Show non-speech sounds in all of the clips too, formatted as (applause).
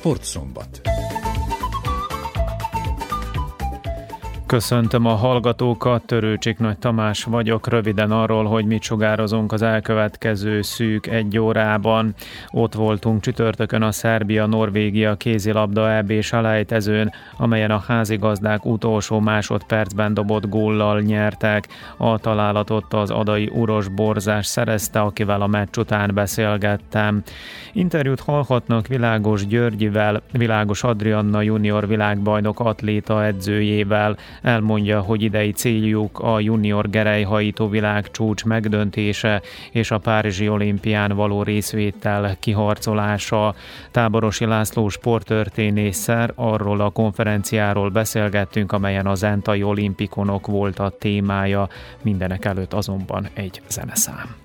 Sportszombat. Köszöntöm a hallgatókat, Törőcsik Nagy Tamás vagyok, röviden arról, hogy mit sugározunk az elkövetkező szűk egy órában. Ott voltunk csütörtökön a Szerbia-Norvégia kézilabda EB selejtezőn, amelyen a házigazdák utolsó másodpercben dobott góllal nyertek. A találatot az adai Uros Borzás szerezte, akivel a meccs után beszélgettem. Interjút hallhatnak Világos Györgyivel, Világos Adrianna junior világbajnok atléta edzőjével, elmondja, hogy idei céljuk a junior gerejhajító világcsúcs megdöntése és a Párizsi olimpián való részvétel kiharcolása. Táborosi László sporttörténésszer arról a konferenciáról beszélgettünk, amelyen az Entai olimpikonok volt a témája, mindenek előtt azonban egy zeneszám.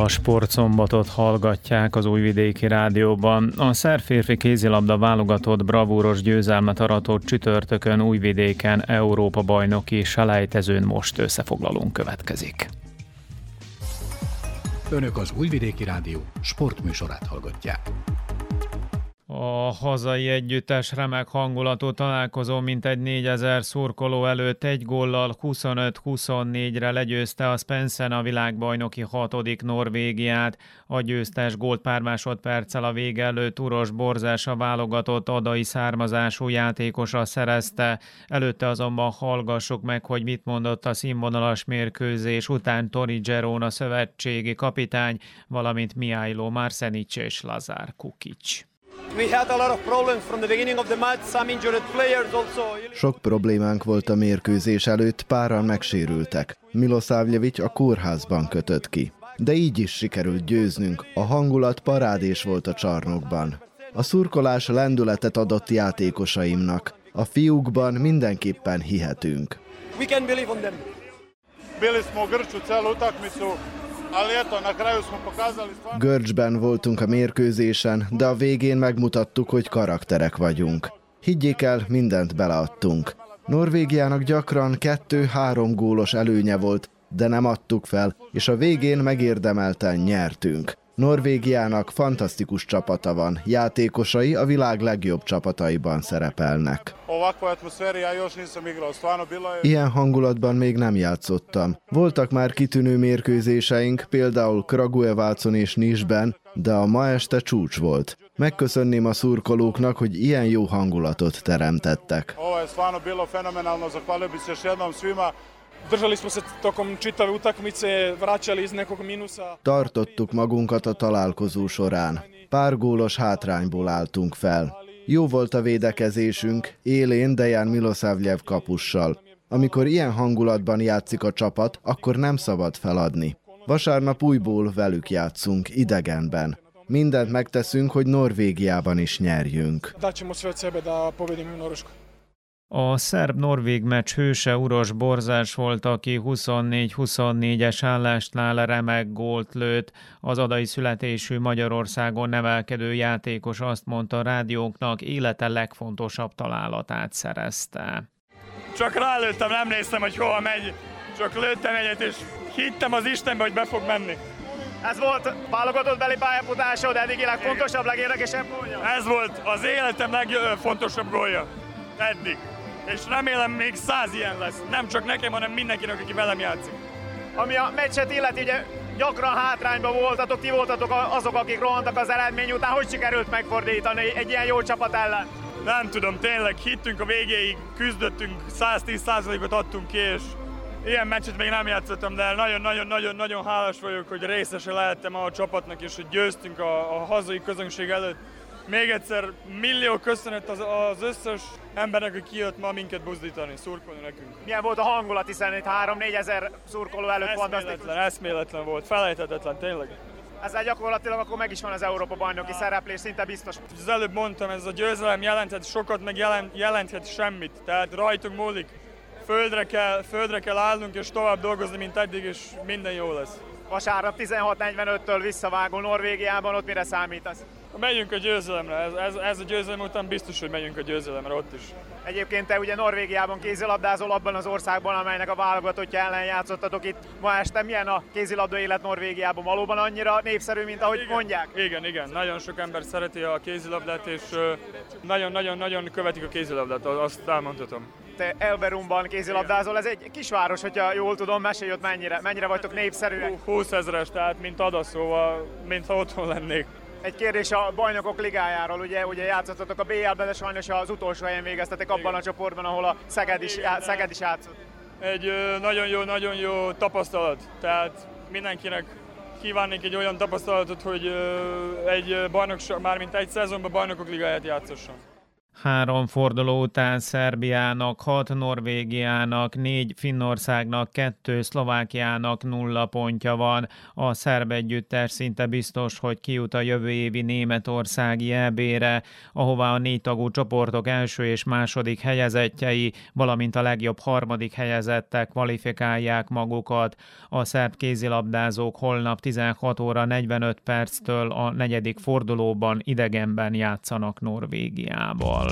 A sportszombatot hallgatják az Újvidéki Rádióban. A szerférfi kézilabda válogatott bravúros győzelmet aratott csütörtökön Újvidéken Európa bajnoki selejtezőn most összefoglalón következik. Önök az Újvidéki Rádió sportműsorát hallgatják. A hazai együttes remek hangulatú találkozó mintegy 4000 szurkoló előtt egy góllal 25-24-re legyőzte a Spencer a világbajnoki hatodik Norvégiát. A győztes gólt pár másodperccel a vége előtt Uros Borzás a válogatott adai származású játékosa szerezte. Előtte azonban hallgassuk meg, hogy mit mondott a színvonalas mérkőzés után Tori Gerona szövetségi kapitány, valamint Miálló Marsenic és Lazár Kukic. Sok problémánk volt a mérkőzés előtt, páran megsérültek. Milosavljevic a kórházban kötött ki. De így is sikerült győznünk, a hangulat parádés volt a csarnokban. A szurkolás lendületet adott játékosaimnak. A fiúkban mindenképpen hihetünk. We can believe on them. Bili smo Grču celu utakmicu, Görcsben voltunk a mérkőzésen, de a végén megmutattuk, hogy karakterek vagyunk. Higgyék el, mindent beleadtunk. Norvégiának gyakran kettő-három gólos előnye volt, de nem adtuk fel, és a végén megérdemelten nyertünk. Norvégiának fantasztikus csapata van, játékosai a világ legjobb csapataiban szerepelnek. Ilyen hangulatban még nem játszottam. Voltak már kitűnő mérkőzéseink, például Kragujevácon és Nisben, de a ma este csúcs volt. Megköszönném a szurkolóknak, hogy ilyen jó hangulatot teremtettek. Držali smo se tokom čitave utakmice, vraćali iz nekog minusa. Tartottuk magunkat a találkozó során. Pár gólos hátrányból álltunk fel. Jó volt a védekezésünk, élén Dejan Milosavljev kapussal. Amikor ilyen hangulatban játszik a csapat, akkor nem szabad feladni. Vasárnap újból velük játszunk, idegenben. Mindent megteszünk, hogy Norvégiában is nyerjünk. Daćemo sve od sebe da pobedimo Norveškoj. A szerb-norvég meccs hőse Uros Borzás volt, aki 24-24-es állásnál remek gólt lőtt. Az adai születésű Magyarországon nevelkedő játékos azt mondta a rádióknak, élete legfontosabb találatát szerezte. Csak rálőttem, nem néztem, hogy hova megy. Csak lőttem egyet, és hittem az Istenbe, hogy be fog menni. Ez volt válogatott beli pályafutásod, eddigi legfontosabb, legérdekesebb gólja? Ez volt az életem legfontosabb gólja. Eddig és remélem még száz ilyen lesz. Nem csak nekem, hanem mindenkinek, aki velem játszik. Ami a meccset illeti, ugye gyakran hátrányban voltatok, ti voltatok azok, akik rohantak az eredmény után. Hogy sikerült megfordítani egy ilyen jó csapat ellen? Nem tudom, tényleg hittünk a végéig, küzdöttünk, 110%-ot adtunk ki, és ilyen meccset még nem játszottam, de nagyon-nagyon-nagyon-nagyon hálás vagyok, hogy részese lehettem a csapatnak, és hogy győztünk a, a hazai közönség előtt. Még egyszer millió köszönet az, az összes embernek, aki kijött ma minket buzdítani, szurkolni nekünk. Milyen volt a hangulat, hiszen itt 3-4 ezer szurkoló előtt eszméletlen, fantasztikus. Eszméletlen volt, felejthetetlen, tényleg. Ezzel gyakorlatilag akkor meg is van az Európa bajnoki szereplés, szinte biztos. Az előbb mondtam, ez a győzelem jelenthet sokat, meg jelent, jelenthet semmit. Tehát rajtunk múlik. Földre kell, földre kell állnunk és tovább dolgozni, mint eddig, és minden jó lesz. Vasárnap 16.45-től visszavágó Norvégiában, ott mire számítasz? Megyünk a győzelemre, ez, ez, ez a győzelem után biztos, hogy megyünk a győzelemre ott is. Egyébként te ugye Norvégiában kézilabdázol abban az országban, amelynek a válogatottja ellen játszottatok itt ma este. Milyen a kézilabda élet Norvégiában? Valóban annyira népszerű, mint ahogy igen, mondják? Igen, igen. Nagyon sok ember szereti a kézilabdát, és nagyon-nagyon-nagyon követik a kézilabdát, azt elmondhatom te Elberumban kézilabdázol, ez egy kisváros, hogyha jól tudom, mesélj ott mennyire, mennyire vagytok népszerűek. 20 ezeres, tehát mint Ada, szóval mintha otthon lennék. Egy kérdés a bajnokok ligájáról, ugye, ugye játszottatok a BL-ben, de sajnos az utolsó helyen végeztetek abban a csoportban, ahol a Szeged is, Szeged is játszott. Egy nagyon jó, nagyon jó tapasztalat, tehát mindenkinek kívánnék egy olyan tapasztalatot, hogy egy bajnok, mármint egy szezonban bajnokok ligáját játszosson. Három forduló után Szerbiának, hat Norvégiának, négy Finnországnak, kettő Szlovákiának nulla pontja van. A szerb együttes szinte biztos, hogy kijut a jövő évi németországi EB-re, ahová a négy tagú csoportok első és második helyezettjei, valamint a legjobb harmadik helyezettek kvalifikálják magukat. A szerb kézilabdázók holnap 16 óra 45 perctől a negyedik fordulóban idegenben játszanak Norvégiával.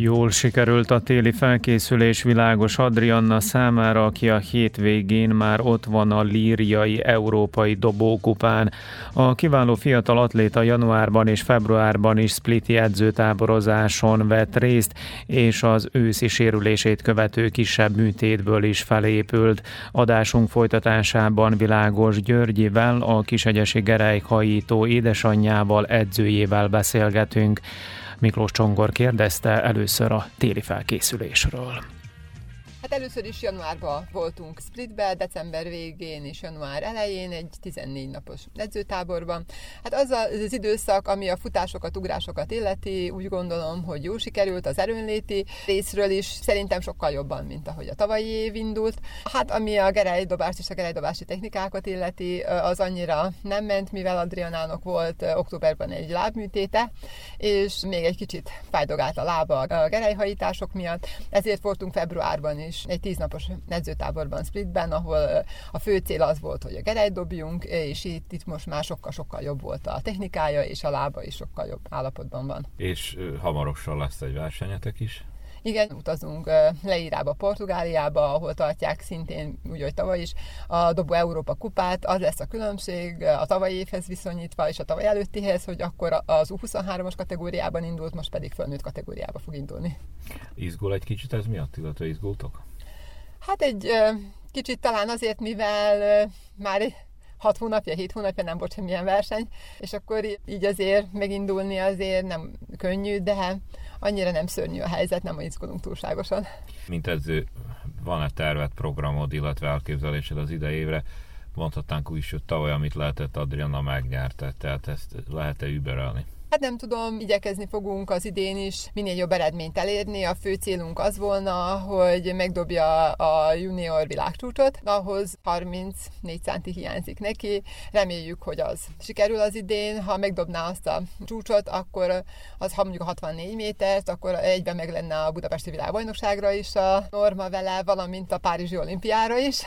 Jól sikerült a téli felkészülés világos Adrianna számára, aki a hétvégén már ott van a líriai európai dobókupán. A kiváló fiatal atléta januárban és februárban is spliti edzőtáborozáson vett részt, és az őszi sérülését követő kisebb műtétből is felépült. Adásunk folytatásában Világos Györgyivel, a Kisegyesi Gerejk hajító édesanyjával, edzőjével beszélgetünk. Miklós Csongor kérdezte először a téli felkészülésről. Hát először is januárban voltunk Splitbe, december végén és január elején egy 14 napos edzőtáborban. Hát az az időszak, ami a futásokat, ugrásokat illeti, úgy gondolom, hogy jó sikerült az erőnléti részről is, szerintem sokkal jobban, mint ahogy a tavalyi év indult. Hát ami a gerejdobást és a gerejdobási technikákat illeti, az annyira nem ment, mivel Adrianának volt októberben egy lábműtéte, és még egy kicsit fájdogált a lába a gerejhajítások miatt, ezért voltunk februárban is is egy tíznapos edzőtáborban Splitben, ahol a fő cél az volt, hogy a gerejt dobjunk, és itt, itt most már sokkal-sokkal jobb volt a technikája, és a lába is sokkal jobb állapotban van. És hamarosan lesz egy versenyetek is? Igen, utazunk leírába Portugáliába, ahol tartják szintén, úgy, hogy tavaly is, a Dobó Európa kupát. Az lesz a különbség a tavalyi évhez viszonyítva, és a tavaly előttihez, hogy akkor az U23-as kategóriában indult, most pedig fölnőtt kategóriába fog indulni. Izgul egy kicsit ez miatt, illetve izgultok? Hát egy kicsit talán azért, mivel már hat hónapja, hét hónapja nem volt semmilyen verseny, és akkor így azért megindulni azért nem könnyű, de annyira nem szörnyű a helyzet, nem izgulunk túlságosan. Mint edző, van-e tervet, programod, illetve elképzelésed az idejévre? Mondhatnánk úgy is, hogy tavaly, amit lehetett Adriana megnyerte, tehát ezt lehet-e überelni? Hát nem tudom, igyekezni fogunk az idén is minél jobb eredményt elérni. A fő célunk az volna, hogy megdobja a junior világcsúcsot, ahhoz 34 centi hiányzik neki. Reméljük, hogy az sikerül az idén. Ha megdobná azt a csúcsot, akkor az, ha mondjuk 64 métert, akkor egyben meg lenne a Budapesti világbajnokságra is a norma vele, valamint a Párizsi olimpiára is.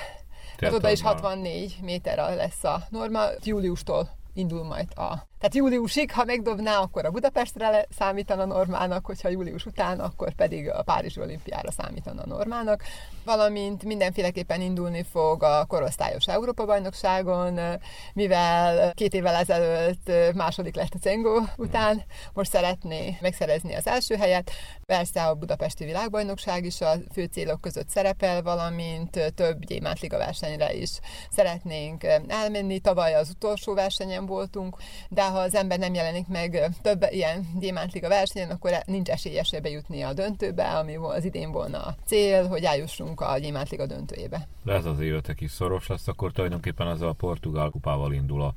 Tehát oda is 64 méter lesz a norma. Júliustól indul majd a tehát júliusig, ha megdobná, akkor a Budapestre számítana normának, hogyha július után, akkor pedig a Párizsi olimpiára számítana normának. Valamint mindenféleképpen indulni fog a korosztályos Európa-bajnokságon, mivel két évvel ezelőtt második lett a Cengó után, most szeretné megszerezni az első helyet. Persze a budapesti világbajnokság is a fő célok között szerepel, valamint több gyémántliga versenyre is szeretnénk elmenni. Tavaly az utolsó versenyen voltunk, de ha az ember nem jelenik meg több ilyen gyémántliga versenyen, akkor nincs esélye se bejutni a döntőbe, ami az idén volna a cél, hogy eljussunk a gyémántliga döntőjébe. De ez az életek is szoros lesz, akkor tulajdonképpen az a portugál kupával indul a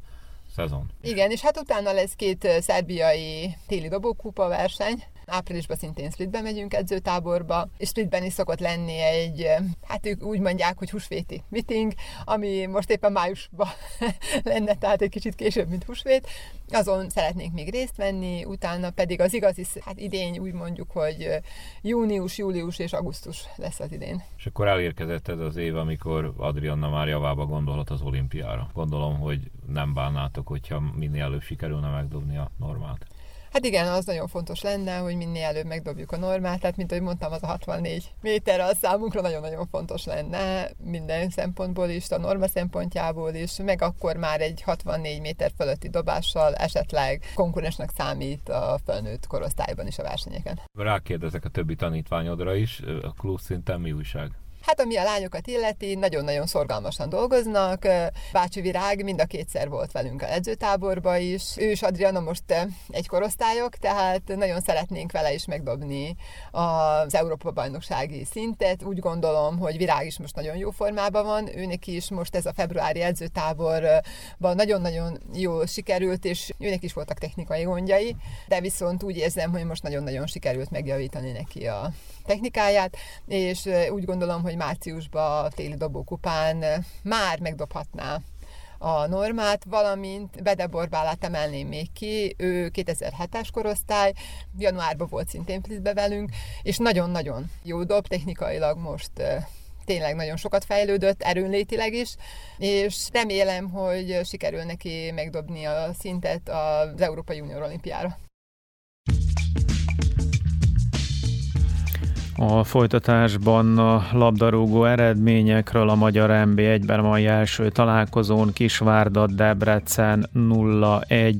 szezon. Igen, és hát utána lesz két szerbiai téli dobókupa verseny, Áprilisban szintén Splitbe megyünk edzőtáborba, és Splitben is szokott lenni egy, hát ők úgy mondják, hogy húsvéti meeting, ami most éppen májusban (laughs) lenne, tehát egy kicsit később, mint húsvét. Azon szeretnénk még részt venni, utána pedig az igazi, hát idén úgy mondjuk, hogy június, július és augusztus lesz az idén. És akkor elérkezett ez az év, amikor Adrianna már javába gondolhat az olimpiára. Gondolom, hogy nem bánnátok, hogyha minél előbb sikerülne megdobni a normát. Hát igen, az nagyon fontos lenne, hogy minél előbb megdobjuk a normát, tehát mint ahogy mondtam, az a 64 méter az számunkra nagyon-nagyon fontos lenne minden szempontból is, a norma szempontjából is, meg akkor már egy 64 méter fölötti dobással esetleg konkurensnek számít a felnőtt korosztályban is a versenyeken. Rákérdezek a többi tanítványodra is, a klub szinten mi újság? Hát ami a lányokat illeti, nagyon-nagyon szorgalmasan dolgoznak. Bácsi Virág mind a kétszer volt velünk a edzőtáborba is. Ő és Adriana most egy korosztályok, tehát nagyon szeretnénk vele is megdobni az Európa bajnoksági szintet. Úgy gondolom, hogy Virág is most nagyon jó formában van. Őnek is most ez a februári edzőtáborban nagyon-nagyon jó sikerült, és őnek is voltak technikai gondjai, de viszont úgy érzem, hogy most nagyon-nagyon sikerült megjavítani neki a technikáját, és úgy gondolom, hogy márciusban a téli dobókupán már megdobhatná a normát, valamint Bede Borbálát emelném még ki, ő 2007-es korosztály, januárban volt szintén Fritzbe velünk, és nagyon-nagyon jó dob, technikailag most tényleg nagyon sokat fejlődött, erőnlétileg is, és remélem, hogy sikerül neki megdobni a szintet az Európai Unió olimpiára. A folytatásban a labdarúgó eredményekről a Magyar MB1-ben mai első találkozón Kisvárda Debrecen 0-1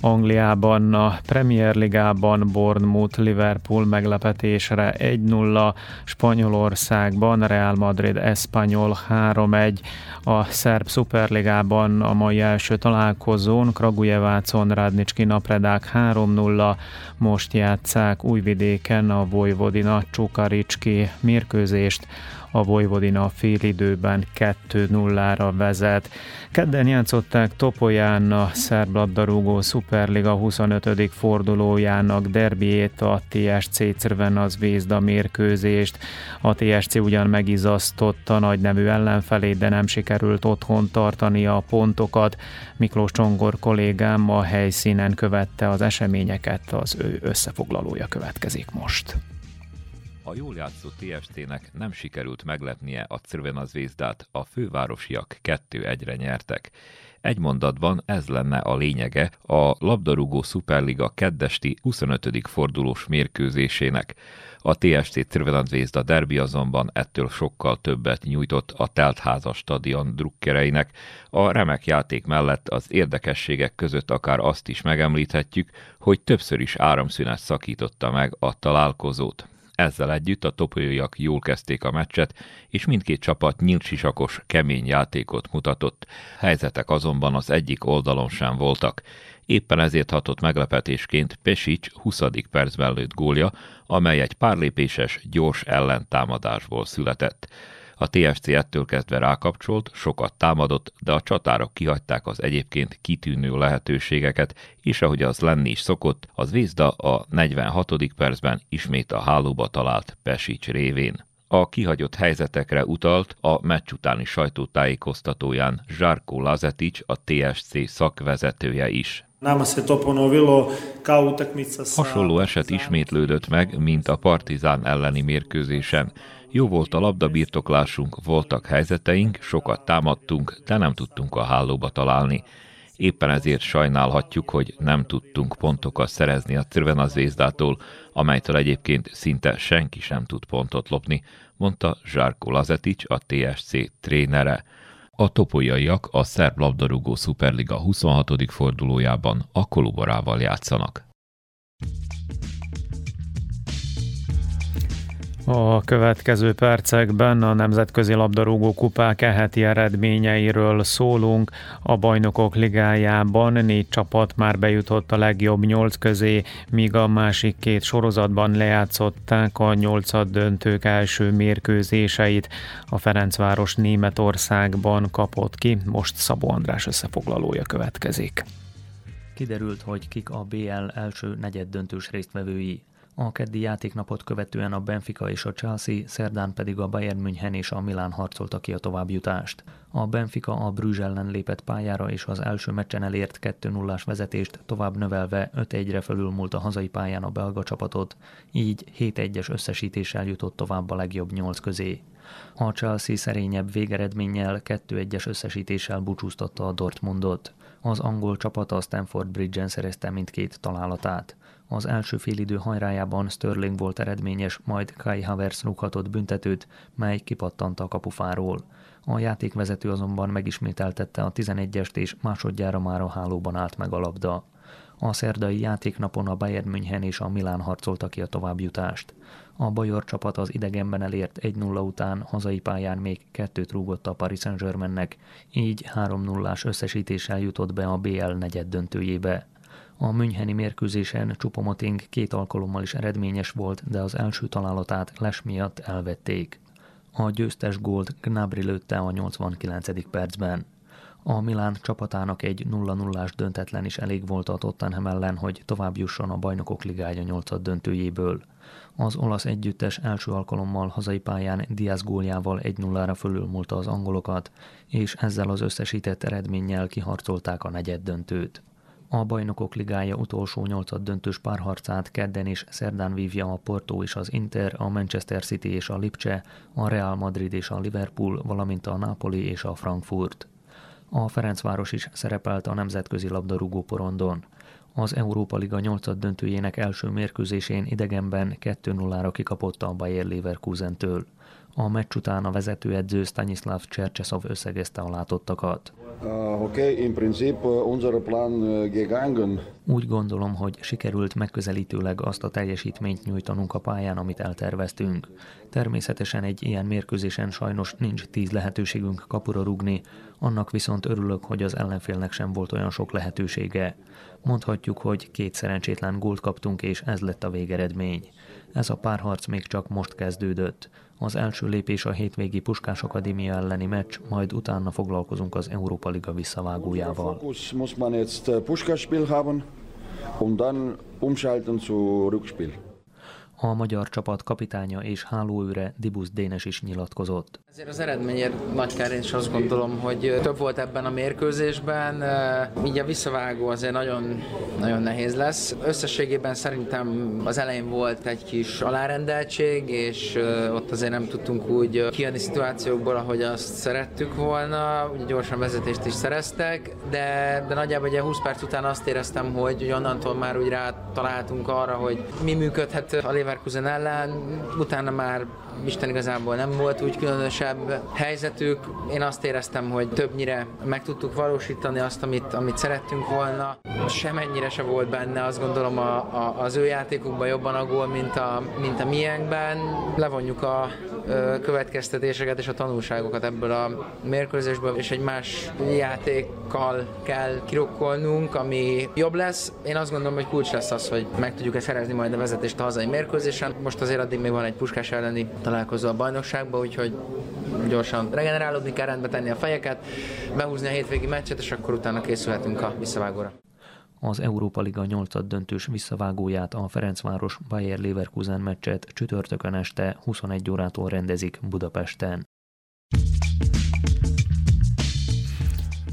Angliában a Premier Ligában Bournemouth Liverpool meglepetésre 1-0, Spanyolországban Real Madrid Espanyol 3-1, a szerb Superligában a mai első találkozón Kragujevácon Radnicski Napredák 3-0, most játszák Újvidéken a Vojvodina Csukaricski mérkőzést, a Vojvodina félidőben 2-0-ra vezet. Kedden játszották Topolyán a szerb labdarúgó Superliga 25. fordulójának derbiét a TSC az Vézda mérkőzést. A TSC ugyan megizasztotta nagy nevű ellenfelét, de nem sikerült otthon tartani a pontokat. Miklós Csongor kollégám a helyszínen követte az eseményeket, az ő összefoglalója következik most. A jól játszó TFT-nek nem sikerült meglepnie a Crvena Zvézdát, a fővárosiak 2-1-re nyertek. Egy mondatban ez lenne a lényege a labdarúgó Superliga keddesti 25. fordulós mérkőzésének. A TST Crvena Zvezda derbi azonban ettől sokkal többet nyújtott a teltházas stadion drukkereinek. A remek játék mellett az érdekességek között akár azt is megemlíthetjük, hogy többször is áramszünet szakította meg a találkozót. Ezzel együtt a topolyaiak jól kezdték a meccset, és mindkét csapat nyílt sisakos, kemény játékot mutatott. Helyzetek azonban az egyik oldalon sem voltak. Éppen ezért hatott meglepetésként Pesic 20. percben lőtt gólja, amely egy párlépéses, gyors ellentámadásból született. A TFC ettől kezdve rákapcsolt, sokat támadott, de a csatárok kihagyták az egyébként kitűnő lehetőségeket, és ahogy az lenni is szokott, az Vézda a 46. percben ismét a hálóba talált Pesics révén. A kihagyott helyzetekre utalt a meccs utáni sajtótájékoztatóján Zsárkó Lazetic, a TSC szakvezetője is. Hasonló eset ismétlődött meg, mint a Partizán elleni mérkőzésen. Jó volt a labdabirtoklásunk, voltak helyzeteink, sokat támadtunk, de nem tudtunk a hálóba találni. Éppen ezért sajnálhatjuk, hogy nem tudtunk pontokat szerezni a Crvena Zvézdától, amelytől egyébként szinte senki sem tud pontot lopni, mondta Zsárko Lazetic, a TSC trénere. A topolyaiak a szerb labdarúgó Superliga 26. fordulójában a Koluborával játszanak. A következő percekben a Nemzetközi Labdarúgó Kupák eheti eredményeiről szólunk. A Bajnokok Ligájában négy csapat már bejutott a legjobb nyolc közé, míg a másik két sorozatban lejátszották a nyolcad döntők első mérkőzéseit. A Ferencváros Németországban kapott ki, most Szabó András összefoglalója következik. Kiderült, hogy kik a BL első negyed döntős résztvevői. A keddi játéknapot követően a Benfica és a Chelsea, szerdán pedig a Bayern München és a Milán harcolta ki a továbbjutást. A Benfica a Brüzs ellen lépett pályára, és az első meccsen elért 2 0 vezetést tovább növelve 5-1-re fölülmúlt a hazai pályán a belga csapatot, így 7-1-es összesítéssel jutott tovább a legjobb nyolc közé. A Chelsea szerényebb végeredménnyel 2-1-es összesítéssel búcsúztatta a Dortmundot. Az angol csapat a Stanford Bridge-en szerezte mindkét találatát. Az első félidő hajrájában Sterling volt eredményes, majd Kai Havertz rúghatott büntetőt, mely kipattant a kapufáról. A játékvezető azonban megismételtette a 11-est, és másodjára már a hálóban állt meg a labda. A szerdai játéknapon a Bayern München és a Milán harcolta ki a továbbjutást. A bajor csapat az idegenben elért 1-0 után hazai pályán még kettőt rúgott a Paris Saint-Germainnek, így 3-0-ás összesítéssel jutott be a BL negyed döntőjébe. A Müncheni mérkőzésen Csupomoting két alkalommal is eredményes volt, de az első találatát les miatt elvették. A győztes gólt Gnabry lőtte a 89. percben. A Milán csapatának egy 0-0-ás döntetlen is elég volt a Tottenham ellen, hogy tovább jusson a bajnokok ligája 8 döntőjéből. Az olasz együttes első alkalommal hazai pályán Diaz góljával 1-0-ra fölülmúlta az angolokat, és ezzel az összesített eredménnyel kiharcolták a negyed döntőt. A Bajnokok Ligája utolsó nyolcad döntős párharcát kedden és szerdán vívja a Porto és az Inter, a Manchester City és a Lipcse, a Real Madrid és a Liverpool, valamint a Napoli és a Frankfurt. A Ferencváros is szerepelt a nemzetközi labdarúgó porondon. Az Európa Liga 8 döntőjének első mérkőzésén idegenben 2-0-ra kikapott a Bayer Leverkusentől. A meccs után a vezetőedző Stanislav Csercseszov összegezte a látottakat. Uh, okay, in principe uh, unser Plan uh, gegangen. Úgy gondolom, hogy sikerült megközelítőleg azt a teljesítményt nyújtanunk a pályán, amit elterveztünk. Természetesen egy ilyen mérkőzésen sajnos nincs tíz lehetőségünk kapura rugni, annak viszont örülök, hogy az ellenfélnek sem volt olyan sok lehetősége. Mondhatjuk, hogy két szerencsétlen gólt kaptunk, és ez lett a végeredmény. Ez a párharc még csak most kezdődött. Az első lépés a hétvégi Puskás Akadémia elleni meccs, majd utána foglalkozunk az Európa Liga visszavágójával. Äh, Puskás-Spiel haben und dann umschalten zu Rückspiel. A magyar csapat kapitánya és hálóőre Dibusz Dénes is nyilatkozott. Ezért az eredményért nagy kár, és azt gondolom, hogy több volt ebben a mérkőzésben. Így a visszavágó azért nagyon, nagyon nehéz lesz. Összességében szerintem az elején volt egy kis alárendeltség, és ott azért nem tudtunk úgy kijönni szituációkból, ahogy azt szerettük volna. Ugye gyorsan vezetést is szereztek, de, de nagyjából ugye 20 perc után azt éreztem, hogy onnantól már úgy rá találtunk arra, hogy mi működhet a Leverkusen ellen, utána már Isten igazából nem volt úgy különösebb helyzetük. Én azt éreztem, hogy többnyire meg tudtuk valósítani azt, amit, amit szerettünk volna. Semennyire se volt benne, azt gondolom a, a, az ő játékukban jobban a mint a, mint a miénkben. Levonjuk a ö, következtetéseket és a tanulságokat ebből a mérkőzésből, és egy más játékkal kell kirokkolnunk, ami jobb lesz. Én azt gondolom, hogy kulcs lesz az, hogy meg tudjuk-e szerezni majd a vezetést a hazai mérkőzésen. Most azért addig még van egy puskás elleni találkozó a bajnokságban, úgyhogy gyorsan regenerálódni kell, rendbe tenni a fejeket, behúzni a hétvégi meccset, és akkor utána készülhetünk a visszavágóra. Az Európa Liga 8 döntős visszavágóját a Ferencváros Bayer Leverkusen meccset csütörtökön este 21 órától rendezik Budapesten.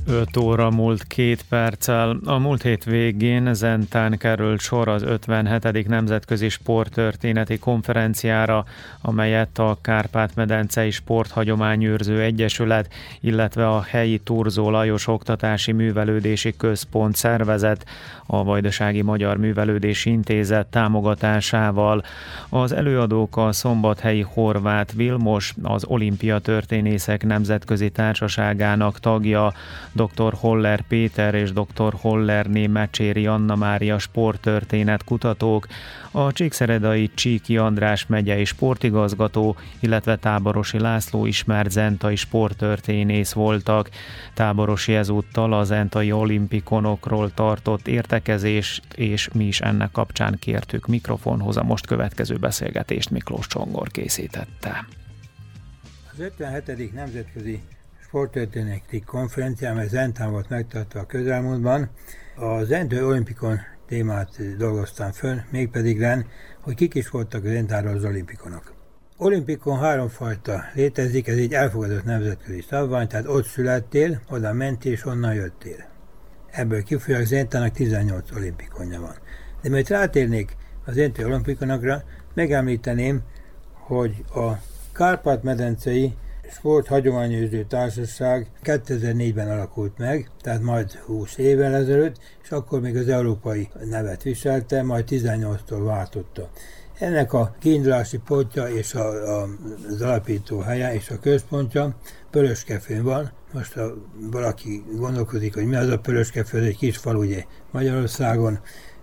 5 óra múlt két perccel. A múlt hét végén Zentán került sor az 57. Nemzetközi Sporttörténeti Konferenciára, amelyet a Kárpát-medencei Sporthagyományőrző Egyesület, illetve a helyi Turzó Lajos Oktatási Művelődési Központ szervezet, a Vajdasági Magyar Művelődési Intézet támogatásával. Az előadók a Szombathelyi Horvát Vilmos, az Olimpia Történészek Nemzetközi Társaságának tagja, dr. Holler Péter és dr. Holler Némecséri Anna Mária sporttörténet kutatók, a Csíkszeredai Csíki András megyei sportigazgató, illetve Táborosi László ismert zentai sporttörténész voltak. Táborosi ezúttal a zentai olimpikonokról tartott értekezést, és mi is ennek kapcsán kértük mikrofonhoz a most következő beszélgetést Miklós Csongor készítette. Az 57. Nemzetközi sporttörténeti konferencián, amely Zentán volt megtartva a közelmúltban. A Zentő Olimpikon témát dolgoztam föl, mégpedig len, hogy kik is voltak az entára az olimpikonok. Olimpikon háromfajta létezik, ez egy elfogadott nemzetközi szabvány, tehát ott születtél, oda mentél és onnan jöttél. Ebből kifolyólag Zentának 18 olimpikonja van. De mert rátérnék az Enti olimpikonokra, megemlíteném, hogy a Kárpát-medencei Sport Hagyományőrző Társaság 2004-ben alakult meg, tehát majd 20 évvel ezelőtt, és akkor még az európai nevet viselte, majd 18-tól váltotta. Ennek a kiindulási pontja és a, a, az alapító helye és a központja Pöröskefőn van. Most ha valaki gondolkodik, hogy mi az a Pöröskefő, ez egy kis falu ugye Magyarországon,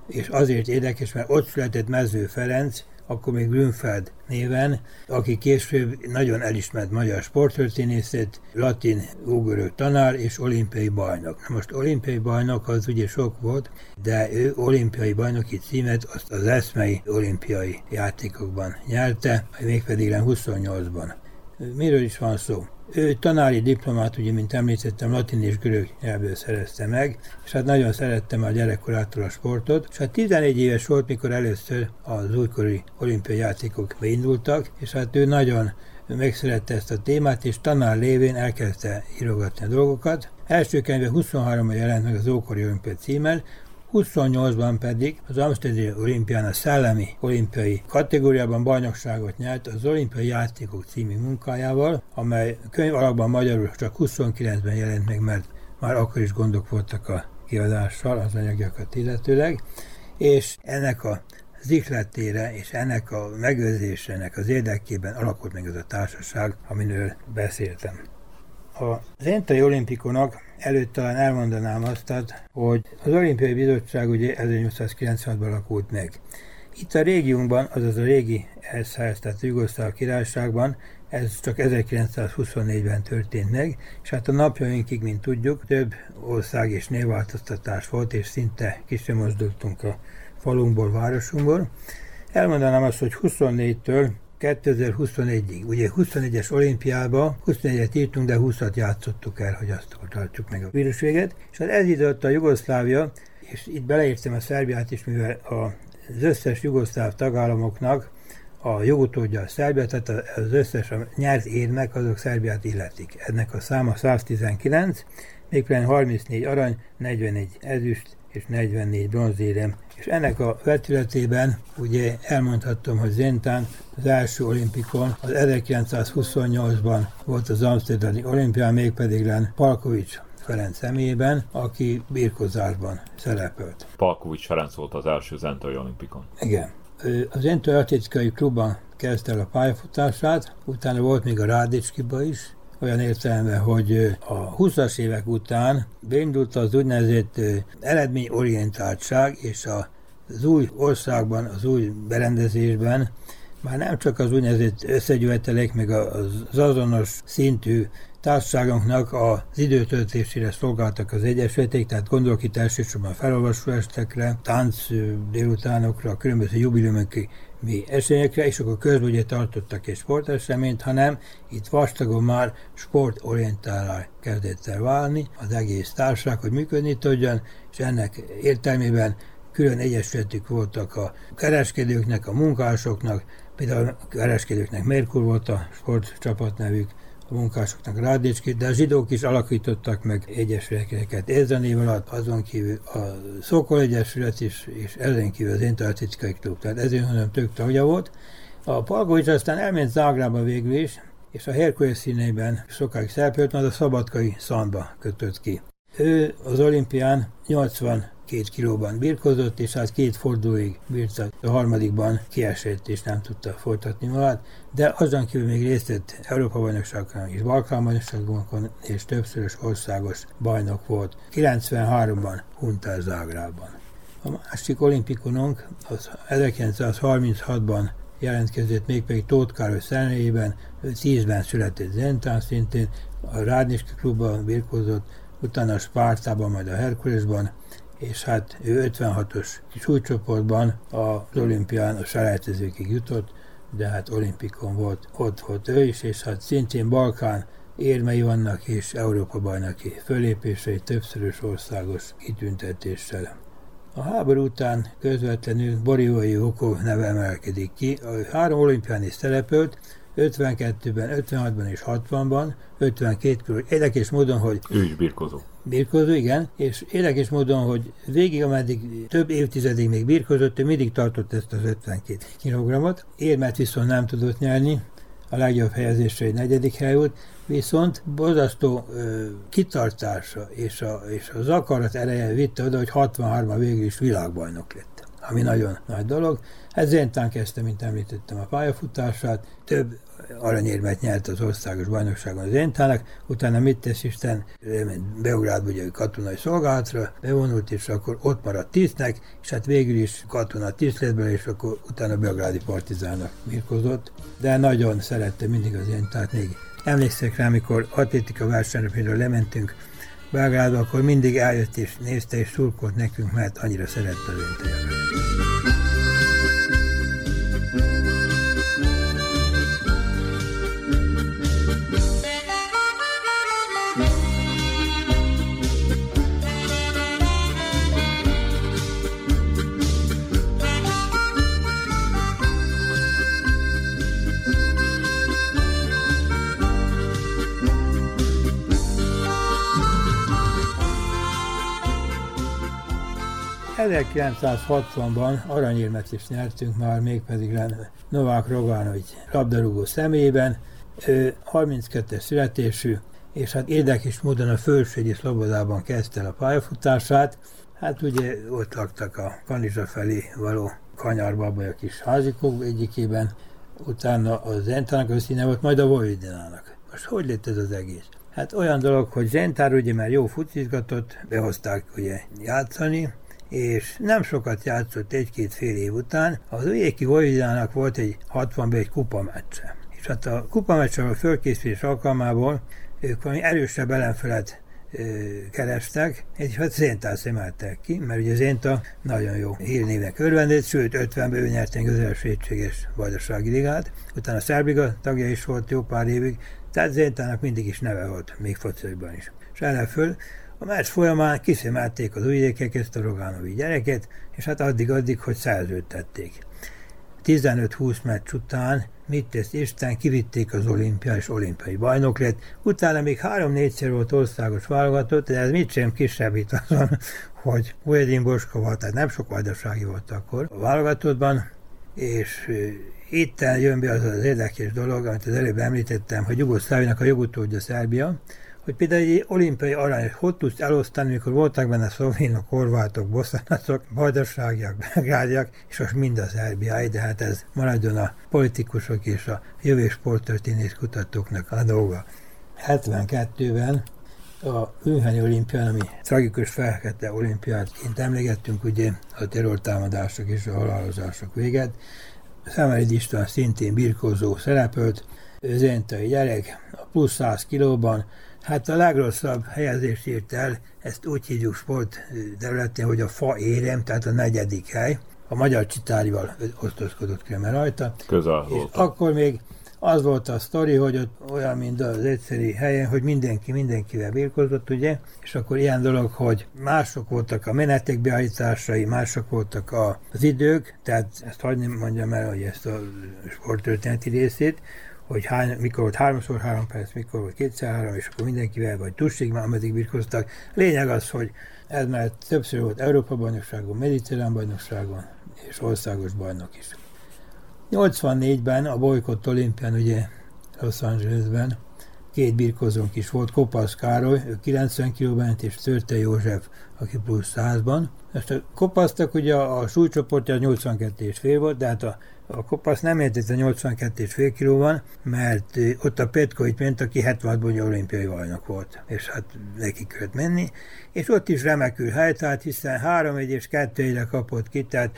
és azért érdekes, mert ott született Mező Ferenc, akkor még Grünfeld néven, aki később nagyon elismert magyar sporttörténészet, latin ugorő tanár és olimpiai bajnok. Na most olimpiai bajnok az ugye sok volt, de ő olimpiai bajnoki címet azt az eszmei olimpiai játékokban nyerte, mégpedig 28-ban. Miről is van szó? Tanári diplomát, ugye, mint említettem, latin és görög nyelvből szerezte meg, és hát nagyon szerettem a gyerekkorától a sportot, és hát 11 éves volt, mikor először az újkori olimpiai játékok beindultak, és hát ő nagyon megszerette ezt a témát, és tanár lévén elkezdte írogatni a dolgokat. Első könyve 23-ban jelent meg az ókori olimpia címmel, 28-ban pedig az Amsterdami olimpián a szellemi olimpiai kategóriában bajnokságot nyert az olimpiai játékok című munkájával, amely könyv alapban magyarul csak 29-ben jelent meg, mert már akkor is gondok voltak a kiadással, az anyagjakat illetőleg, és ennek a zikletére és ennek a megőrzésének az érdekében alakult meg ez a társaság, amiről beszéltem. Az Entai olimpikonok előtt talán elmondanám azt, hogy az Olimpiai Bizottság ugye 1896-ban alakult meg. Itt a régiónkban, azaz a régi SZSZ, tehát Jugoszláv királyságban, ez csak 1924-ben történt meg, és hát a napjainkig, mint tudjuk, több ország és névváltoztatás volt, és szinte ki mozdultunk a falunkból, városunkból. Elmondanám azt, hogy 24-től 2021-ig. Ugye 21-es olimpiában 21-et írtunk, de 20-at játszottuk el, hogy azt tartsuk meg a vírusvéget. És hát ez időtt a Jugoszlávia, és itt beleértem a Szerbiát is, mivel az összes jugoszláv tagállamoknak a jogutódja a Szerbia, tehát az összes a nyert érmek, azok Szerbiát illetik. Ennek a száma 119, mégpedig 34 arany, 41 ezüst és 44 bronzérem és ennek a vetületében ugye elmondhattam, hogy Zentán az első olimpikon az 1928-ban volt az Amsterdami olimpián, mégpedig Len Palkovics Ferenc személyében, aki birkozásban szerepelt. Palkovics Ferenc volt az első Zentai olimpikon. Igen. Az Zentai Atlétikai Klubban kezdte el a pályafutását, utána volt még a Rádicskiba is, olyan értelemben, hogy a 20-as évek után beindult az úgynevezett eredményorientáltság, és az új országban, az új berendezésben már nem csak az úgynevezett összegyűjtelek, meg az azonos szintű társaságunknak az időtöltésére szolgáltak az egyesületek, tehát gondolok itt elsősorban felolvasó estekre, tánc délutánokra, különböző jubileumok mi eseményekre, és akkor közben ugye tartottak egy sporteseményt, hanem itt vastagon már sportorientálá kezdett el válni az egész társaság, hogy működni tudjon, és ennek értelmében külön egyesületük voltak a kereskedőknek, a munkásoknak, például a kereskedőknek Merkur volt a sportcsapat nevük, a munkásoknak Rádicski, de a zsidók is alakítottak meg egyesületeket. Ez a név alatt azon kívül a Szokol Egyesület is, és ezen kívül az Interartistikai Klub, tehát ezért mondom, több tagja volt. A Palkovics aztán elment Zágrába végül is, és a Herkules színeiben sokáig szerepelt, majd a szabadkai szandba kötött ki. Ő az olimpián 80 két kilóban birkozott, és hát két fordulóig bírta. A harmadikban kiesett, és nem tudta folytatni magát, de azon kívül még részt vett Európa bajnokságokon és Balkán bajnokságokon, és többszörös országos bajnok volt. 93-ban Huntár Zágrában. A másik olimpikonunk az 1936-ban jelentkezett mégpedig Tóth Károly személyében, 10-ben született Zentán szintén, a Rádniski klubban birkozott, utána a Spártában, majd a Herkulesban, és hát ő 56-os súlycsoportban az olimpián a selejtezőkig jutott, de hát olimpikon volt, ott volt ő is, és hát szintén Balkán érmei vannak, és Európa bajnoki fölépései többszörös országos kitüntetéssel. A háború után közvetlenül Boriói Hoko neve emelkedik ki. A három olimpián is szerepelt, 52-ben, 56-ban és 60-ban, 52 körül. Érdekes módon, hogy... Ő is birkozó. Birkozó, igen, és érdekes módon, hogy végig, ameddig több évtizedig még birkozott, ő mindig tartott ezt az 52 kg Érmet viszont nem tudott nyerni, a legjobb helyezésre egy negyedik hely volt, viszont borzasztó ö, kitartása és, a, és az akarat ereje vitte oda, hogy 63-ban végül is világbajnok lett, ami nagyon nagy dolog. Ez Zéntán kezdte, mint említettem, a pályafutását, több aranyérmet nyert az országos bajnokságon az Éntának, utána mit tesz Isten, ment Beográdba ugye katonai szolgálatra, bevonult, és akkor ott maradt tisztnek, és hát végül is katona tisztletből, és akkor utána Beográdi partizának mirkozott, de nagyon szerette mindig az Éntát, még. Emlékszek rá, amikor atlétika versenyre például lementünk Belgrádba, akkor mindig eljött és nézte és szurkolt nekünk, mert annyira szerette az Éntáját. 1960-ban aranyérmet is nyertünk már, mégpedig Novák Rogánovics labdarúgó személyében. Ő 32-es születésű, és hát érdekes módon a fölségi szlobodában kezdte a pályafutását. Hát ugye ott laktak a Kanizsa felé való kanyarba, a kis házikok egyikében, utána az Zentának a volt, majd a Vojvidinának. Most hogy lett ez az egész? Hát olyan dolog, hogy Zentár ugye már jó futizgatott, behozták ugye játszani, és nem sokat játszott egy-két fél év után. Az Ujéki Vojvidának volt egy 60 egy kupameccse. És hát a kupameccse a fölkészülés alkalmából ők valami erősebb ellenfelet kerestek, és hát Zéntát emeltek ki, mert ugye Zénta nagyon jó hírnévnek örvendett, sőt 50-ben ő nyerte az első egységes vajdasági ligát, utána a Szerbiga tagja is volt jó pár évig, tehát Zéntának mindig is neve volt, még fociban is. És föl a meccs folyamán kiszemelték az újékek ezt a Rogánovi gyereket, és hát addig-addig, hogy szerződtették. 15-20 meccs után mit tesz Isten, kivitték az olimpiá és olimpiai bajnok lett, utána még három-négyszer volt országos válogatott, de ez mit sem kisebbít azon, hogy Uedin Boska volt, tehát nem sok vajdasági volt akkor a válogatottban, és itt jön be az az érdekes dolog, amit az előbb említettem, hogy Jugoszlávinak a jogutódja Szerbia, hogy például egy olimpiai arany, hogy tudsz elosztani, mikor voltak benne szlovénok, horvátok, bosszanatok, vajdaságiak, belgádiak, és most mind az Szerbiái, de hát ez maradjon a politikusok és a jövő sporttörténész kutatóknak a dolga. 72-ben a Müncheni olimpián, ami tragikus felkette olimpiátként emlegettünk, ugye a terrortámadások és a halálozások véget. Szemerid István szintén birkózó szerepelt, zentai gyerek, a plusz 100 kilóban, Hát a legrosszabb helyezést írt el, ezt úgy hívjuk sport területén, hogy a fa érem, tehát a negyedik hely. A magyar csitárival osztozkodott Kremer rajta. Közel volt. Akkor még az volt a sztori, hogy ott olyan, mint az egyszerű helyen, hogy mindenki mindenkivel birkozott, ugye, és akkor ilyen dolog, hogy mások voltak a menetek beállításai, mások voltak az idők, tehát ezt hagyni mondjam el, hogy ezt a sporttörténeti részét, hogy hány, mikor volt háromszor három perc, mikor volt kétszer három, és akkor mindenkivel, vagy tussig már ameddig birkoztak. Lényeg az, hogy ez már többször volt Európa bajnokságon, Mediterrán bajnokságon, és országos bajnok is. 84-ben a bolykott olimpián, ugye Los Angelesben, két birkozónk is volt, Kopasz Károly, ő 90 kg és Szörte József, aki plusz 100-ban. Ezt a kopasztak ugye a súlycsoportja 82,5 volt, de hát a a kopasz nem értett a 82,5 kilóban, mert ott a Petkoit ment, aki 76-ban olimpiai bajnok volt, és hát neki kellett menni, és ott is remekül helytált, hiszen 3 1 és 2 1 kapott ki, tehát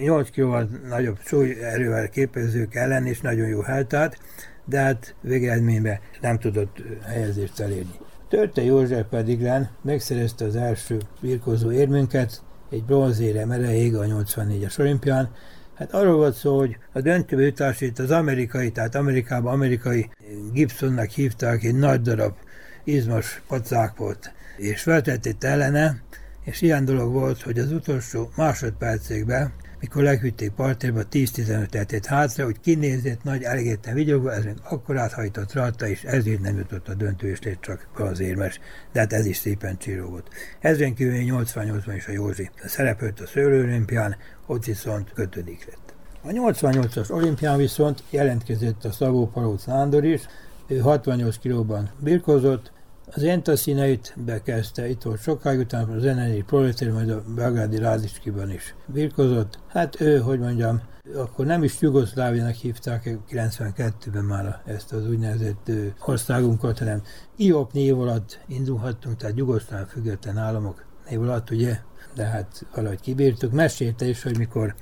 8 kilóval nagyobb súly erővel képezők ellen, és nagyon jó helytált, de hát végeredményben nem tudott helyezést elérni. Törte József pedig len megszerezte az első birkozó érmünket, egy bronzére mereig a 84-es olimpián, Hát arról volt szó, hogy a döntőbe jutásait az amerikai, tehát Amerikában amerikai Gibsonnak hívták, egy nagy darab izmos pacák volt, és feltették ellene, és ilyen dolog volt, hogy az utolsó másodpercekben mikor leghűtték partérbe, 10-15 tetét hátra, hogy kinézett, nagy elégedten vigyogva, ez még akkor áthajtott rajta, és ezért nem jutott a döntő, és csak érmes, de hát ez is szépen volt. Ezen kívül 88-ban is a Józsi szerepelt a Szőlő olimpián, ott viszont kötődik lett. A 88-as olimpián viszont jelentkezett a Szabó Palóc Nándor is, ő 68 kilóban birkozott, az Enta színeit bekezdte, itt volt sokáig, utána a zenei proletér, majd a Belgrádi Rádiskiban is birkozott. Hát ő, hogy mondjam, akkor nem is Jugoszláviának hívták 92-ben már ezt az úgynevezett országunkat, hanem IOP név alatt indulhattunk, tehát Jugoszláv független államok név alatt, ugye, de hát valahogy kibírtuk. Mesélte is, hogy mikor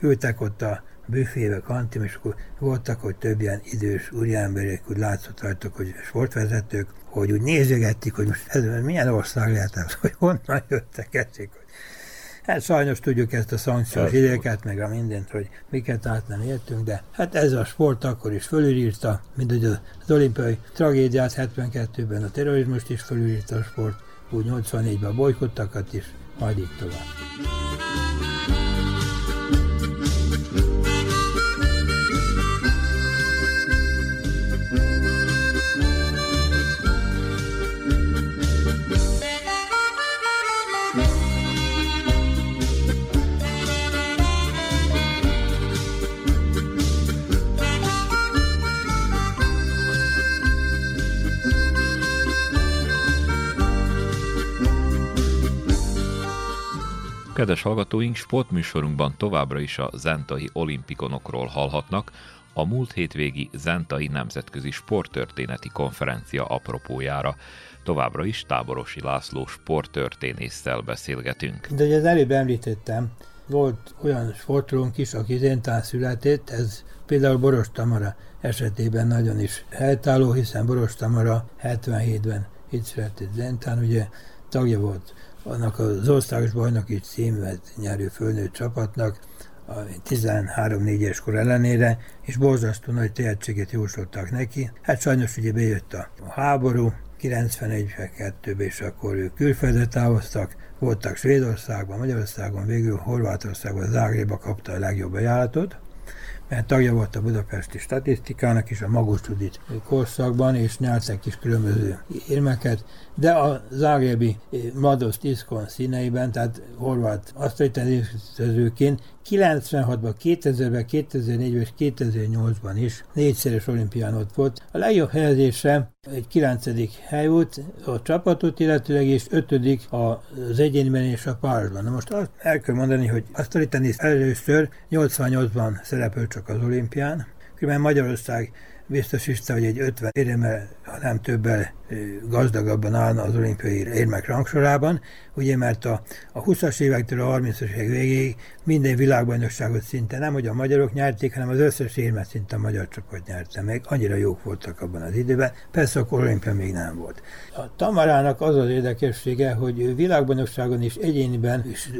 ültek ott a büfébe, kantin, és akkor voltak, hogy több ilyen idős úriemberek, úgy látszott rajtuk, hogy sportvezetők, hogy úgy nézegették, hogy most ez milyen ország lehet ez, hogy honnan jöttek ezek, hogy Hát sajnos tudjuk ezt a szankciós idéket, meg a mindent, hogy miket át nem értünk, de hát ez a sport akkor is fölülírta, mint hogy az olimpiai tragédiát 72-ben a terrorizmust is fölülírta a sport, úgy 84-ben a bolykottakat is, majd így tovább. Kedves hallgatóink, sportműsorunkban továbbra is a zentai olimpikonokról hallhatnak, a múlt hétvégi Zentai Nemzetközi Sporttörténeti Konferencia apropójára. Továbbra is Táborosi László sporttörténésszel beszélgetünk. De ugye az előbb említettem, volt olyan sportolónk is, aki zentán született, ez például Boros Tamara esetében nagyon is helytálló, hiszen Boros Tamara 77-ben itt született zentán, ugye tagja volt annak az országos bajnoki címet nyerő fölnőtt csapatnak, a 13-4-es kor ellenére, és borzasztó nagy tehetséget jósoltak neki. Hát sajnos ugye bejött a háború, 91-2-ben, és akkor ők külföldre távoztak, voltak Svédországban, Magyarországon, végül Horvátországban, Zágréba kapta a legjobb ajánlatot, mert tagja volt a budapesti statisztikának is a Magus Judit korszakban, és nyertek is különböző érmeket, de a zágrébi Mladost Iskon színeiben, tehát horvát asztalitezőként 96-ban, 2000-ben, 2004-ben és 2008-ban is négyszeres olimpián ott volt. A legjobb helyezése egy 9. hely volt a csapatot illetőleg, és 5. az egyéniben és a párosban. Na most azt el kell mondani, hogy azt tenisz először 88-ban szerepel csak az olimpián, különben Magyarország biztosítja, hogy egy 50 éremmel, ha nem többel gazdagabban állna az olimpiai érmek rangsorában, ugye mert a, a 20-as évektől a 30-as évek végéig minden világbajnokságot szinte nem, hogy a magyarok nyerték, hanem az összes érmet szinte a magyar csapat nyerte meg. Annyira jók voltak abban az időben, persze akkor olimpia még nem volt. A Tamarának az az érdekessége, hogy világbajnokságon is egyéniben is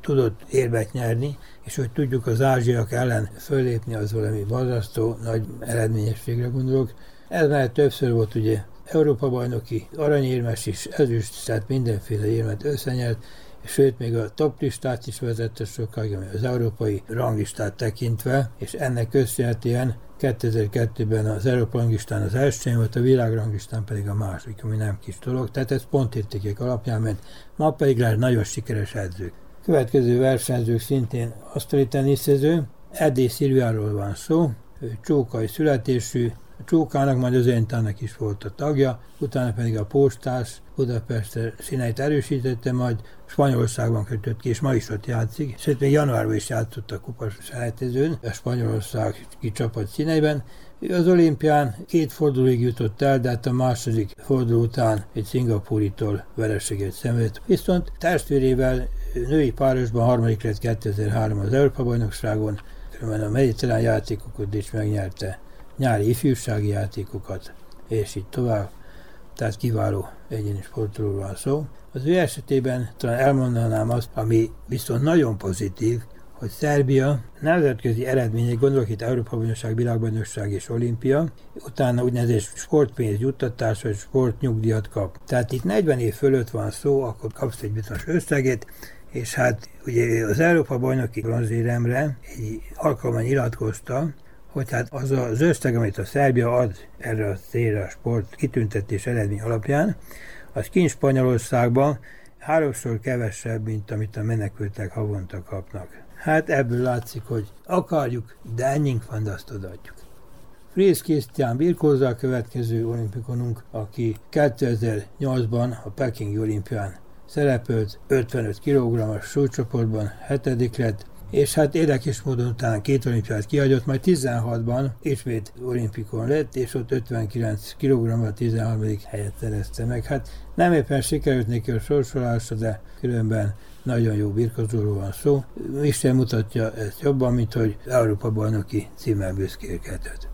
tudott érvet nyerni, és hogy tudjuk az ázsiak ellen fölépni, az valami borzasztó nagy eredményességre gondolok. Ez már többször volt ugye Európa bajnoki aranyérmes is, ezüst, tehát mindenféle érmet összenyert, sőt még a top listát is vezette sokáig, ami az európai ranglistát tekintve, és ennek köszönhetően 2002-ben az Európa ranglistán az első volt, a világranglistán pedig a második, ami nem kis dolog, tehát ez pontértékek alapján ment, ma pedig lehet nagyon sikeres edzők. Következő versenyzők szintén asztali teniszező, Edi Szilviáról van szó, ő csókai születésű, Csókának, majd az Éntának is volt a tagja, utána pedig a postás Budapestre színeit erősítette, majd Spanyolországban kötött ki, és ma is ott játszik, sőt még januárban is játszott a kupas selejtezőn, a Spanyolország csapat színeiben. Ő az olimpián két fordulóig jutott el, de hát a második forduló után egy szingapúritól vereséget szenvedett. Viszont testvérével női párosban harmadik lett 2003 az Európa-bajnokságon, különben a mediterrán játékokat is megnyerte, nyári ifjúsági játékokat, és így tovább. Tehát kiváló egyéni sportról van szó. Az ő esetében talán elmondanám azt, ami viszont nagyon pozitív, hogy Szerbia nemzetközi eredmények, gondolok itt Európa Bajnokság, Világbajnokság és Olimpia, utána úgynevezett sportpénz juttatás vagy sportnyugdíjat kap. Tehát itt 40 év fölött van szó, akkor kapsz egy bizonyos összeget, és hát ugye az Európa bajnoki bronzéremre egy alkalommal nyilatkozta, hogy hát az az összeg, amit a Szerbia ad erre a célra a sport kitüntetés eredmény alapján, az kint Spanyolországban háromszor kevesebb, mint amit a menekültek havonta kapnak. Hát ebből látszik, hogy akarjuk, de ennyink van, de azt odaadjuk. Frész Krisztián birkózza a következő olimpikonunk, aki 2008-ban a Pekingi olimpián szerepelt 55 kg-as súlycsoportban, hetedik lett, és hát érdekes módon utána két olimpiát kihagyott, majd 16-ban ismét olimpikon lett, és ott 59 kg 13. helyet szerezte meg. Hát nem éppen sikerült neki a sorsolása, de különben nagyon jó birkozóról van szó. Isten mutatja ezt jobban, mint hogy Európa bajnoki címmel büszkélkedett.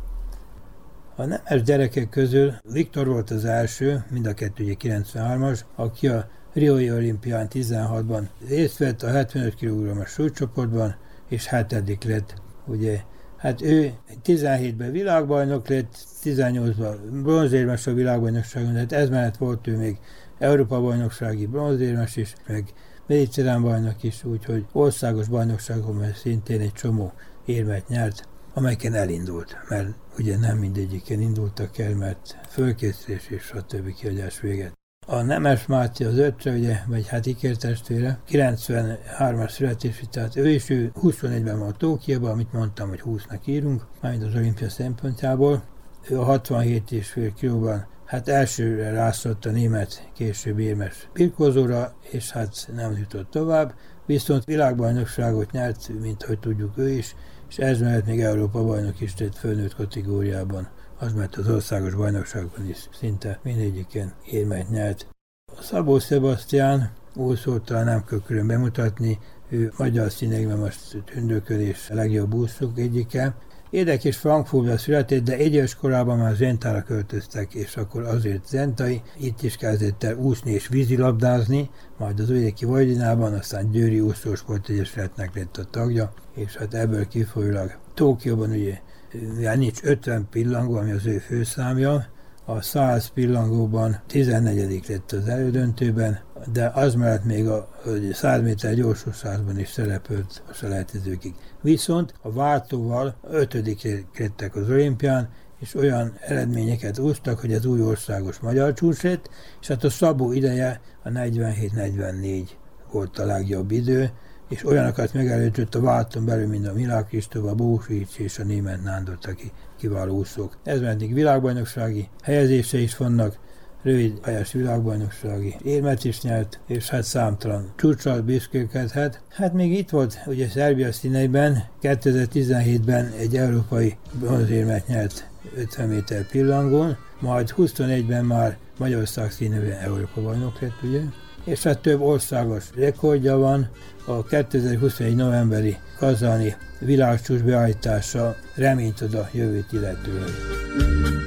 A nemes gyerekek közül Viktor volt az első, mind a kettő ugye 93-as, aki a Rioi olimpián 16-ban részt vett a 75 kg-as súlycsoportban, és hetedik lett, ugye. Hát ő 17-ben világbajnok lett, 18-ban bronzérmes a világbajnokságon, tehát ez mellett volt ő még Európa bajnoksági bronzérmes is, meg mediterrán bajnok is, úgyhogy országos bajnokságon szintén egy csomó érmet nyert, amelyeken elindult, mert ugye nem mindegyiken indultak el, mert fölkészülés és a többi kiadás véget. A Nemes Máté az ötre, ugye, vagy hát ikertestvére, 93-as születésű, tehát ő is ő 21-ben van Tókiában, amit mondtam, hogy 20-nak írunk, majd az olimpia szempontjából. Ő a 67,5 kilóban hát elsőre rászott a német később érmes birkózóra, és hát nem jutott tovább, viszont világbajnokságot nyert, mint hogy tudjuk ő is, és ez mellett még Európa bajnok is tett fölnőtt kategóriában az mert az országos bajnokságban is szinte mindegyiken érmet nyert. A Szabó Sebastian úszót talán nem kell külön bemutatni, ő magyar színekben most tündökölés a legjobb úszók egyike. Érdekes Frankfurtban született, de egyes korában már Zentára költöztek, és akkor azért Zentai itt is kezdett el úszni és vízilabdázni, majd az Újéki Vajdinában, aztán Győri Úszósport Egyesületnek lett a tagja, és hát ebből kifolyólag Tókióban ugye nincs 50 pillangó, ami az ő főszámja, a 100 pillangóban 14 lett az elődöntőben, de az mellett még a 100 méter gyorsúszásban is szerepelt a selejtezőkig. Viszont a váltóval 5 lettek az olimpián, és olyan eredményeket úsztak, hogy az új országos magyar csúcs lett, és hát a Szabó ideje a 47-44 volt a legjobb idő, és olyanokat megelőzött a válton belül, mint a Milák Kristóf, a Bósvics és a német Nándor, aki kiváló úszók. Ez meddig világbajnoksági helyezése is vannak, rövid pályás világbajnoksági érmet is nyert, és hát számtalan csúcsal büszkélkedhet. Hát még itt volt ugye Szerbia színeiben, 2017-ben egy európai bronzérmet nyert 50 méter pillangón, majd 21-ben már Magyarország színében Európa bajnok lett, ugye? És hát több országos rekordja van, a 2021 novemberi kazani világcsúcs beállítása reményt ad a jövőt illetően.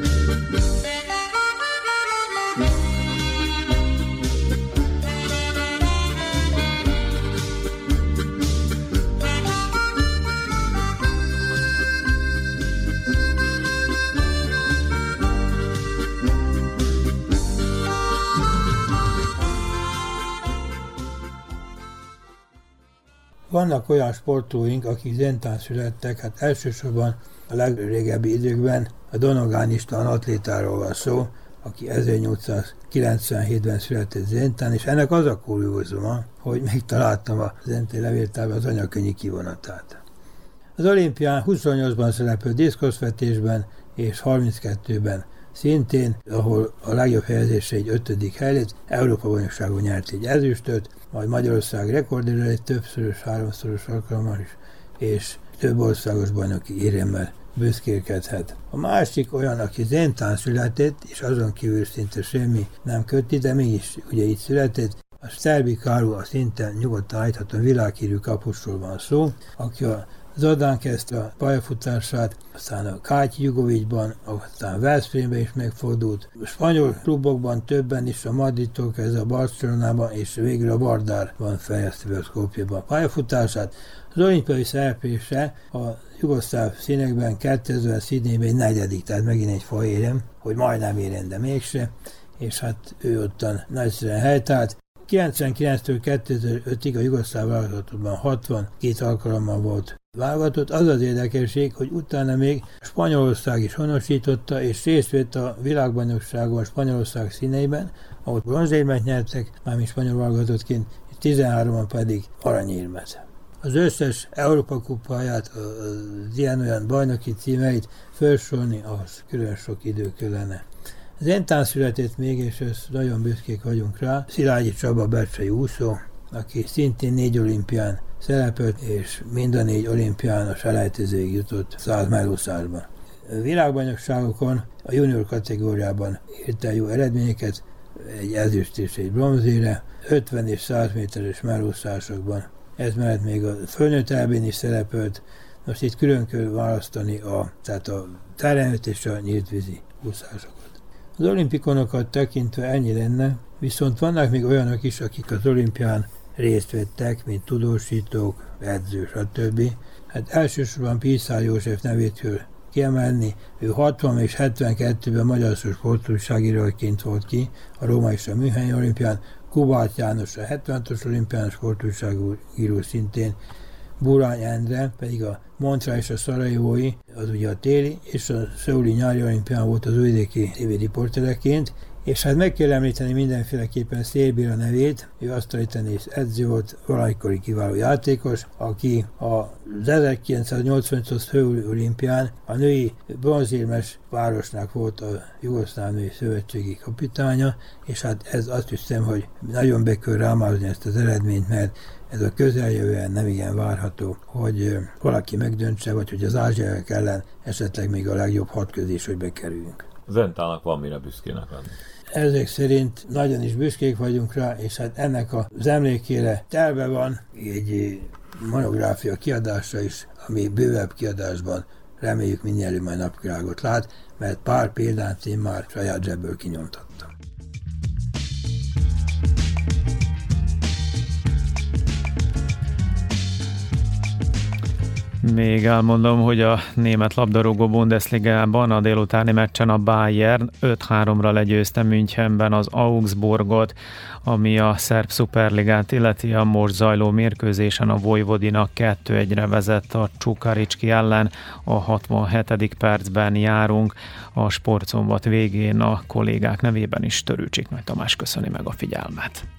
Vannak olyan sportolóink, akik zentán születtek, hát elsősorban a legrégebbi időkben a Donogán István atlétáról van szó, aki 1897-ben született Zentán, és ennek az a kuriózuma, hogy megtaláltam a Zenté levéltárban az anyakönyvi kivonatát. Az olimpián 28-ban szerepel diszkoszvetésben és 32-ben szintén, ahol a legjobb helyezése egy ötödik hely lett, Európa bajnokságon nyert egy ezüstöt, majd Magyarország rekordjára egy többszörös, háromszoros alkalommal is, és több országos bajnoki éremmel büszkélkedhet. A másik olyan, aki Zentán született, és azon kívül szinte semmi nem köti, de mégis ugye itt született, a Szerbi Káru a szinten nyugodtan állítható világhírű kapusról van szó, aki a Zordán kezdte a pályafutását, aztán a Káty Jugovicsban, aztán Veszprémben is megfordult. A spanyol klubokban többen is a Madridtól kezdve a Barcelonában, és végül a Bardárban fejezte be a Skopjeban a pályafutását. Az olimpiai szereplése a jugoszláv színekben 2000 Szidnében egy negyedik, tehát megint egy fahérem, hogy majdnem érem, de mégse, és hát ő ottan nagyszerűen helytált. 99-től 2005-ig a jugoszláv válogatottban 62 alkalommal volt válogatott. Az az érdekesség, hogy utána még Spanyolország is honosította, és részt vett a világbajnokságon Spanyolország színeiben, ahol bronzérmet nyertek, mármint spanyol válogatottként, 13-an pedig aranyérmet. Az összes Európa kupáját, az ilyen-olyan bajnoki címeit felsorolni, ahhoz külön sok idő kellene. Zentán született még, és ezt nagyon büszkék vagyunk rá, Szilágyi Csaba Bercsei úszó, aki szintén négy olimpián szerepelt, és mind a négy olimpián a selejtezőig jutott 100 melúszásban. Világbajnokságokon a junior kategóriában érte jó eredményeket, egy ezüst és egy bronzére, 50 és 100 méteres melúszásokban. Ez mellett még a fölnőtt elbén is szerepelt, most itt külön kell választani a, tehát a terenőt és a nyíltvízi úszásokat. Az olimpikonokat tekintve ennyi lenne, viszont vannak még olyanok is, akik az olimpián részt vettek, mint tudósítók, edző, stb. Hát elsősorban Piszár József nevét kell kiemelni. Ő 60 és 72-ben magyar sportújságíróként volt ki a Róma és a München olimpián, Kubát János a 76-os olimpián sportújságíró szintén, Burány Endre pedig a Montra és a Szarajevói, az ugye a téli, és a Szöuli nyári olimpián volt az újvidéki tévériportereként, és hát meg kell említeni mindenféleképpen Szélbira nevét, ő asztali edző volt, valamikori kiváló játékos, aki az 1988-as fő olimpián a női bronzérmes városnak volt a Jugoszláv Női Szövetségi kapitánya, és hát ez azt hiszem, hogy nagyon be kell rámázni ezt az eredményt, mert ez a közeljövően nem igen várható, hogy valaki megdöntse, vagy hogy az ázsiaiak ellen esetleg még a legjobb hat közé is, hogy bekerüljünk. Zentának van mire büszkének lenni. Ezek szerint nagyon is büszkék vagyunk rá, és hát ennek az emlékére terve van egy monográfia kiadása is, ami bővebb kiadásban reméljük minél majd napvilágot lát, mert pár példát én már saját zsebből kinyomtattam. Még elmondom, hogy a német labdarúgó Bundesligában a délutáni meccsen a Bayern 5-3-ra legyőzte Münchenben az Augsburgot, ami a szerb szuperligát illeti a most zajló mérkőzésen a Vojvodina 2-1-re vezet a Csukaricski ellen. A 67. percben járunk. A sportszombat végén a kollégák nevében is Törőcsik Nagy Tamás köszöni meg a figyelmet.